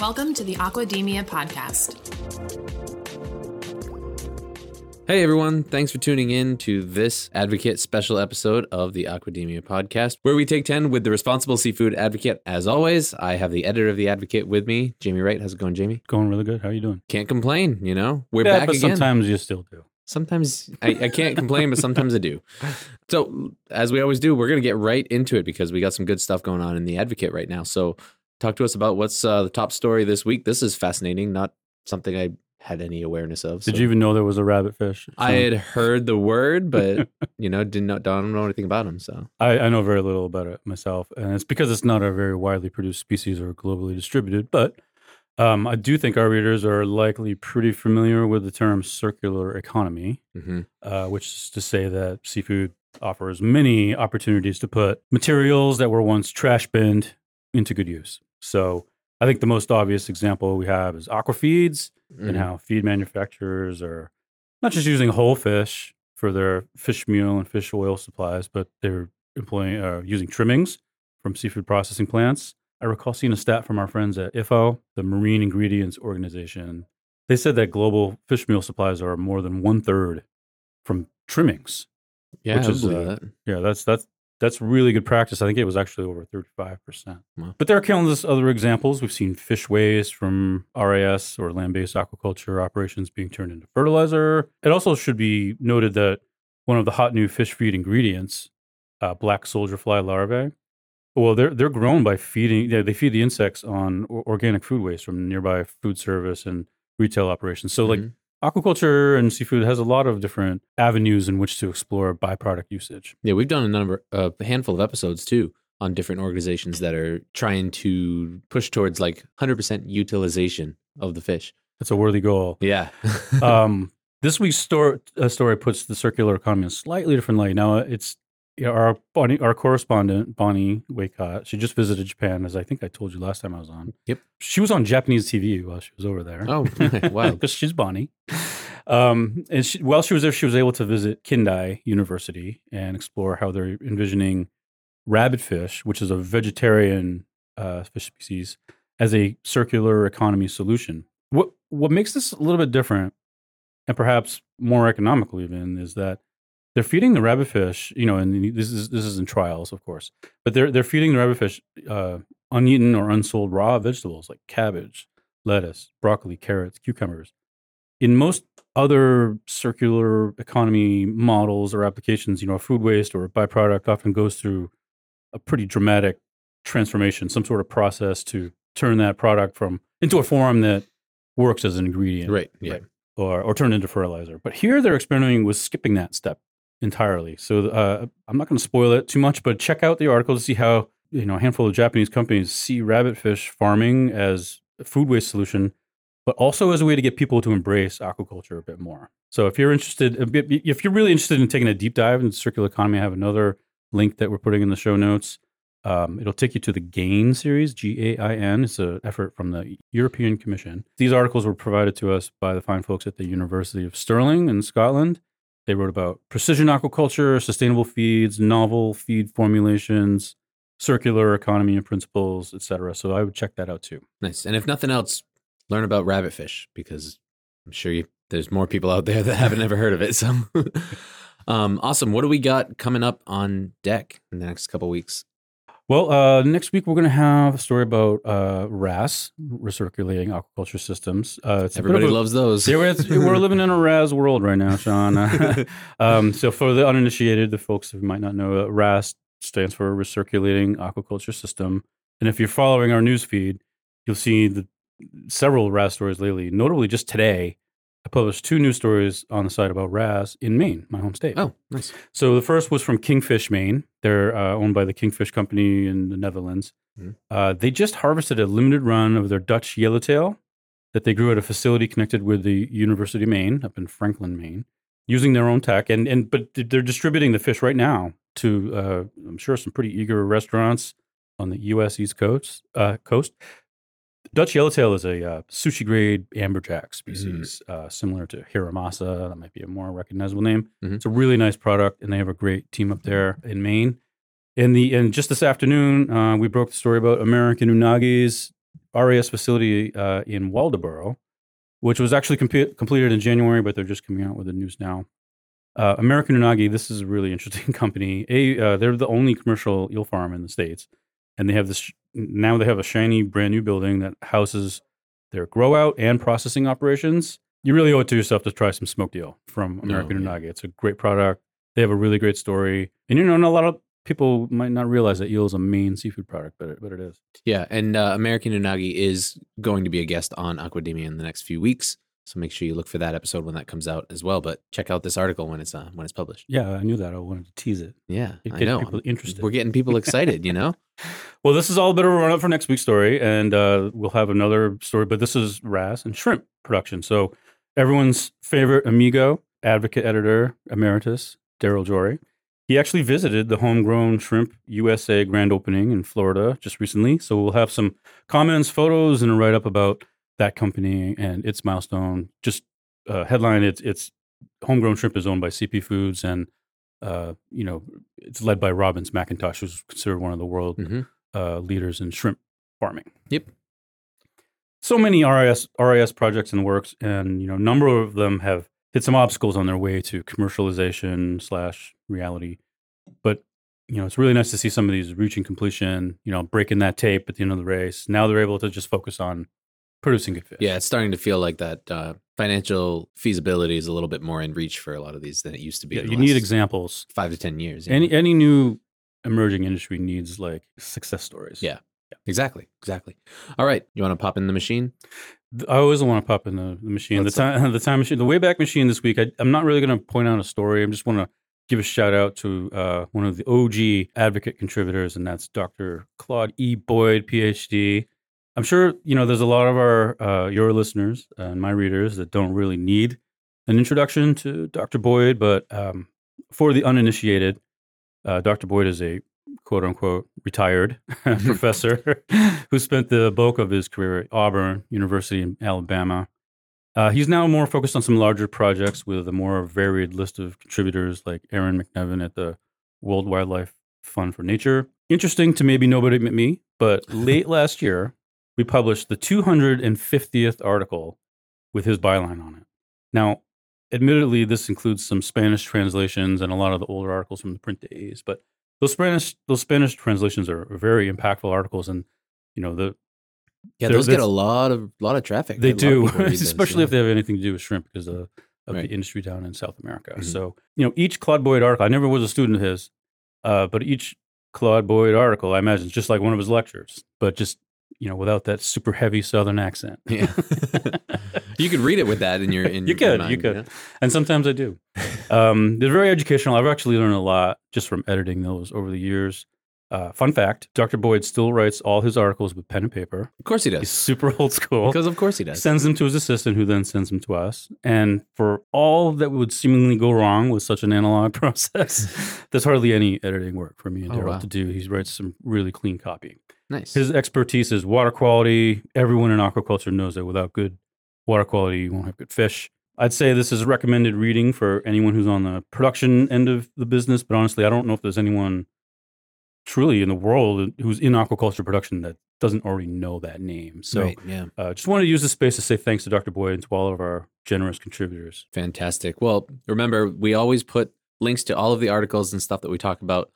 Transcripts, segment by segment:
Welcome to the Aquademia podcast. Hey everyone, thanks for tuning in to this Advocate special episode of the Aquademia podcast, where we take 10 with the responsible seafood advocate. As always, I have the editor of the Advocate with me, Jamie Wright. How's it going, Jamie? Going really good. How are you doing? Can't complain, you know? We're yeah, back but again. sometimes you still do. Sometimes I, I can't complain, but sometimes I do. So, as we always do, we're going to get right into it because we got some good stuff going on in the Advocate right now. So, talk to us about what's uh, the top story this week. This is fascinating, not something I had any awareness of. Did you even know there was a rabbit fish? I had heard the word, but you know, didn't know, don't know anything about him. So I, I know very little about it myself, and it's because it's not a very widely produced species or globally distributed. But um, I do think our readers are likely pretty familiar with the term circular economy, mhm. uh, which is to say that seafood offers many opportunities to put materials that were once trash binned into good use. So I think the most obvious example we have is aquafeeds. and Mhm. how feed manufacturers are not just using whole fish for their fish meal and fish oil supplies, but they're employing uh, using trimmings from seafood processing plants. I recall seeing a stat from our friends at IFFO, the Marine Ingredients Organization. They said that global fish meal supplies are more than one third from trimmings. yeah, which I is, believe uh, that. Yeah, that's that's that's really good practice. I think it was actually over thirty five percent. But there are countless other examples. We've seen fish waste from RAS or land based aquaculture operations being turned into fertilizer. It also should be noted that one of the hot new fish feed ingredients, uh, black soldier fly larvae, well, they're they're grown by feeding. Yeah, they feed the insects on organic food waste from nearby food service and retail operations. So, like Mhm. aquaculture and seafood has a lot of different avenues in which to explore byproduct usage. yeah, we've done a number, a handful of episodes too on different organizations that are trying to push towards like 100% utilization of the fish. That's a worthy goal. Yeah. um, this week's story, uh, story puts the circular economy in a slightly different light. Now, it's know, our Bonnie, our correspondent Bonnie Waycott. She just visited Japan, as I think I told you last time I was on. Yep. She was on Japanese TV while she was over there. oh, wow. because she's Bonnie. Um, and she, while she was there, she was able to visit Kindai University and explore how they're envisioning rabbitfish, which is a vegetarian uh, fish species, as a circular economy solution. What what makes this a little bit different, and perhaps more economical even, is that they're feeding the rabbitfish. You know, and this is this is in trials, of course, but they're they're feeding the rabbitfish uh, uneaten or unsold raw vegetables like cabbage, lettuce, broccoli, carrots, cucumbers. In most other circular economy models or applications, you know, food waste or a byproduct often goes through a pretty dramatic transformation, some sort of process to turn that product from into a form that works as an ingredient right. Yeah. or or turn into fertilizer. But here they're experimenting with skipping that step entirely. So uh, I'm not going to spoil it too much, but check out the article to see how you know a handful of Japanese companies see rabbitfish farming as a food waste solution, but also as a way to get people to embrace aquaculture a bit more. So if you're interested, if you're really interested in taking a deep dive into circular economy, I have another link that we're putting in the show notes. Um, it'll take you to the GAIN series, G A I N. It's an effort from the European Commission. These articles were provided to us by the fine folks at the University of Stirling in Scotland. They wrote about precision aquaculture, sustainable feeds, novel feed formulations, circular economy and principles, etc. So I would check that out too. Nice. And if nothing else, learn about rabbitfish because I'm sure you, there's more people out there that haven't ever heard of it. So, um, awesome. What do we got coming up on deck in the next couple weeks? Well, uh, next week we're going to have a story about uh, RAS, recirculating aquaculture systems. Uh, Everybody a- loves those. We're, we're living in a RAS world right now, Sean. um, so, for the uninitiated, the folks who might not know, uh, RAS stands for Recirculating Aquaculture System. And if you're following our news feed, you'll see the several RAS stories lately. Notably, just today, I published two news stories on the site about RAS in Maine, my home state. oh, nice. So the first was from Kingfish, Maine. They're uh, owned by the Kingfish Company in the Netherlands. Mhm. Uh, they just harvested a limited run of their Dutch yellowtail that they grew at a facility connected with the University of Maine up in Franklin, Maine, using their own tech. And and but they're distributing the fish right now to uh, I'm sure some pretty eager restaurants on the U.S. East Coast. Uh, coast. Dutch yellowtail is a uh, sushi grade amberjack species, uh, similar to Hiramasa. That might be a more recognizable name. Mhm. It's a really nice product, and they have a great team up there in Maine. In the and just this afternoon, uh, we broke the story about American Unagi's RAS facility uh, in Waldoboro, which was actually compe- completed in January, but they're just coming out with the news now. Uh, American Unagi, this is a really interesting company. A, uh, they're the only commercial eel farm in the states, and they have this. Now they have a shiny, brand new building that houses their grow out and processing operations. You really owe it to yourself to try some smoked eel from American yeah. Unagi. It's a great product. They have a really great story, and you know, a lot of people might not realize that eel is a main seafood product, but it, but it is. Yeah, and uh, American Unagi is going to be a guest on Aquademia in the next few weeks. So make sure you look for that episode when that comes out as well. But check out this article when it's uh, when it's published. Yeah, I knew that. I wanted to tease it. Yeah, Get I know. people interested. We're getting people excited. You know. Well, this is all a bit of a run up for next week's story, and uh, we'll have another story. But this is RAS and shrimp production. So everyone's favorite amigo, advocate editor emeritus, Daryl Jory. He actually visited the homegrown shrimp USA grand opening in Florida just recently. So we'll have some comments, photos, and a write up about that company and its milestone. Just uh, headline: It's it's homegrown shrimp is owned by CP Foods, and uh, you know it's led by Robins McIntosh, who's considered one of the world Mhm. uh, leaders in shrimp farming. Yep. So many RAS RAS projects in the works, and you know, a number of them have hit some obstacles on their way to commercialization slash reality. But you know, it's really nice to see some of these reaching completion. You know, breaking that tape at the end of the race. Now they're able to just focus on producing good fish. Yeah, it's starting to feel like that uh, financial feasibility is a little bit more in reach for a lot of these than it used to be. Yeah, you need examples. five to ten years. Any know? any new emerging industry needs like success stories. Yeah. exactly, exactly. All right, you want to pop in the machine? I always want to pop in the, the machine. Let's- the time, the time machine, the Wayback Machine this week. I, I'm not really going to point out a story. I just want to give a shout out to uh, one of the OG advocate contributors, and that's Dr. Claude E. Boyd, PhD. I'm sure you know there's a lot of our uh, your listeners and my readers that don't really need an introduction to Dr. Boyd, but um, for the uninitiated, uh, Dr. Boyd is a quote unquote retired professor who spent the bulk of his career at Auburn University in Alabama. Uh, he's now more focused on some larger projects with a more varied list of contributors like Aaron McNevin at the World Wildlife Fund for Nature. Interesting to maybe nobody but me, but late last year, we published the 250th article with his byline on it. Now, admittedly, this includes some Spanish translations and a lot of the older articles from the print days, but those Spanish those Spanish translations are very impactful articles, and you know the Yeah, those get a lot of lot of traffic. they do, especially yeah. if they have anything to do with shrimp because of, of Right. the industry down in South America. Mhm. So you know each Claude Boyd article. I never was a student of his, uh, but each Claude Boyd article, I imagine, is just like one of his lectures, but just you know without that super heavy Southern accent. Yeah. you could read it with that in your in You your could, mind, you could. know? and sometimes I do. Um, they're very educational. I've actually learned a lot just from editing those over the years. Uh, fun fact: Dr. Boyd still writes all his articles with pen and paper. Of course he does. He's super old school. Because of course he does. Sends them to his assistant, who then sends them to us. And for all that would seemingly go wrong with such an analog process, there's hardly any editing work for me and Oh, Daryl wow. to do. He writes some really clean copy. Nice. His expertise is water quality. Everyone in aquaculture knows that without good water quality, you won't have good fish. I'd say this is recommended reading for anyone who's on the production end of the business, but honestly, I don't know if there's anyone truly in the world who's in aquaculture production that doesn't already know that name. So right, yeah. uh, just wanted to use this space to say thanks to Dr. Boyd and to all of our generous contributors. Fantastic. Well, remember, we always put links to all of the articles and stuff that we talk about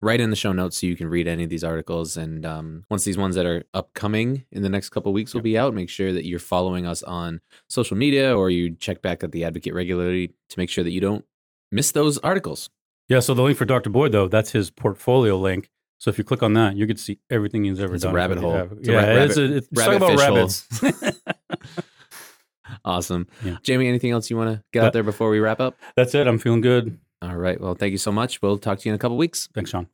right in the show notes so you can read any of these articles. And um, once these ones that are upcoming in the next couple of weeks will Yep. be out, make sure that you're following us on social media or you check back at the advocate regularly to make sure that you don't miss those articles. Yeah, so the link for Dr. Boyd, though, that's his portfolio link. So if you click on that, you to see everything he's ever done. It's a rabbit hole. It's a yeah, ra- it's, a, it's rabbit about rabbits. Awesome. Yeah. Jamie, anything else you want to get That- out there before we wrap up? that's it. I'm feeling good. All right. Well, thank you so much. We'll talk to you in a couple weeks. Thanks, Sean.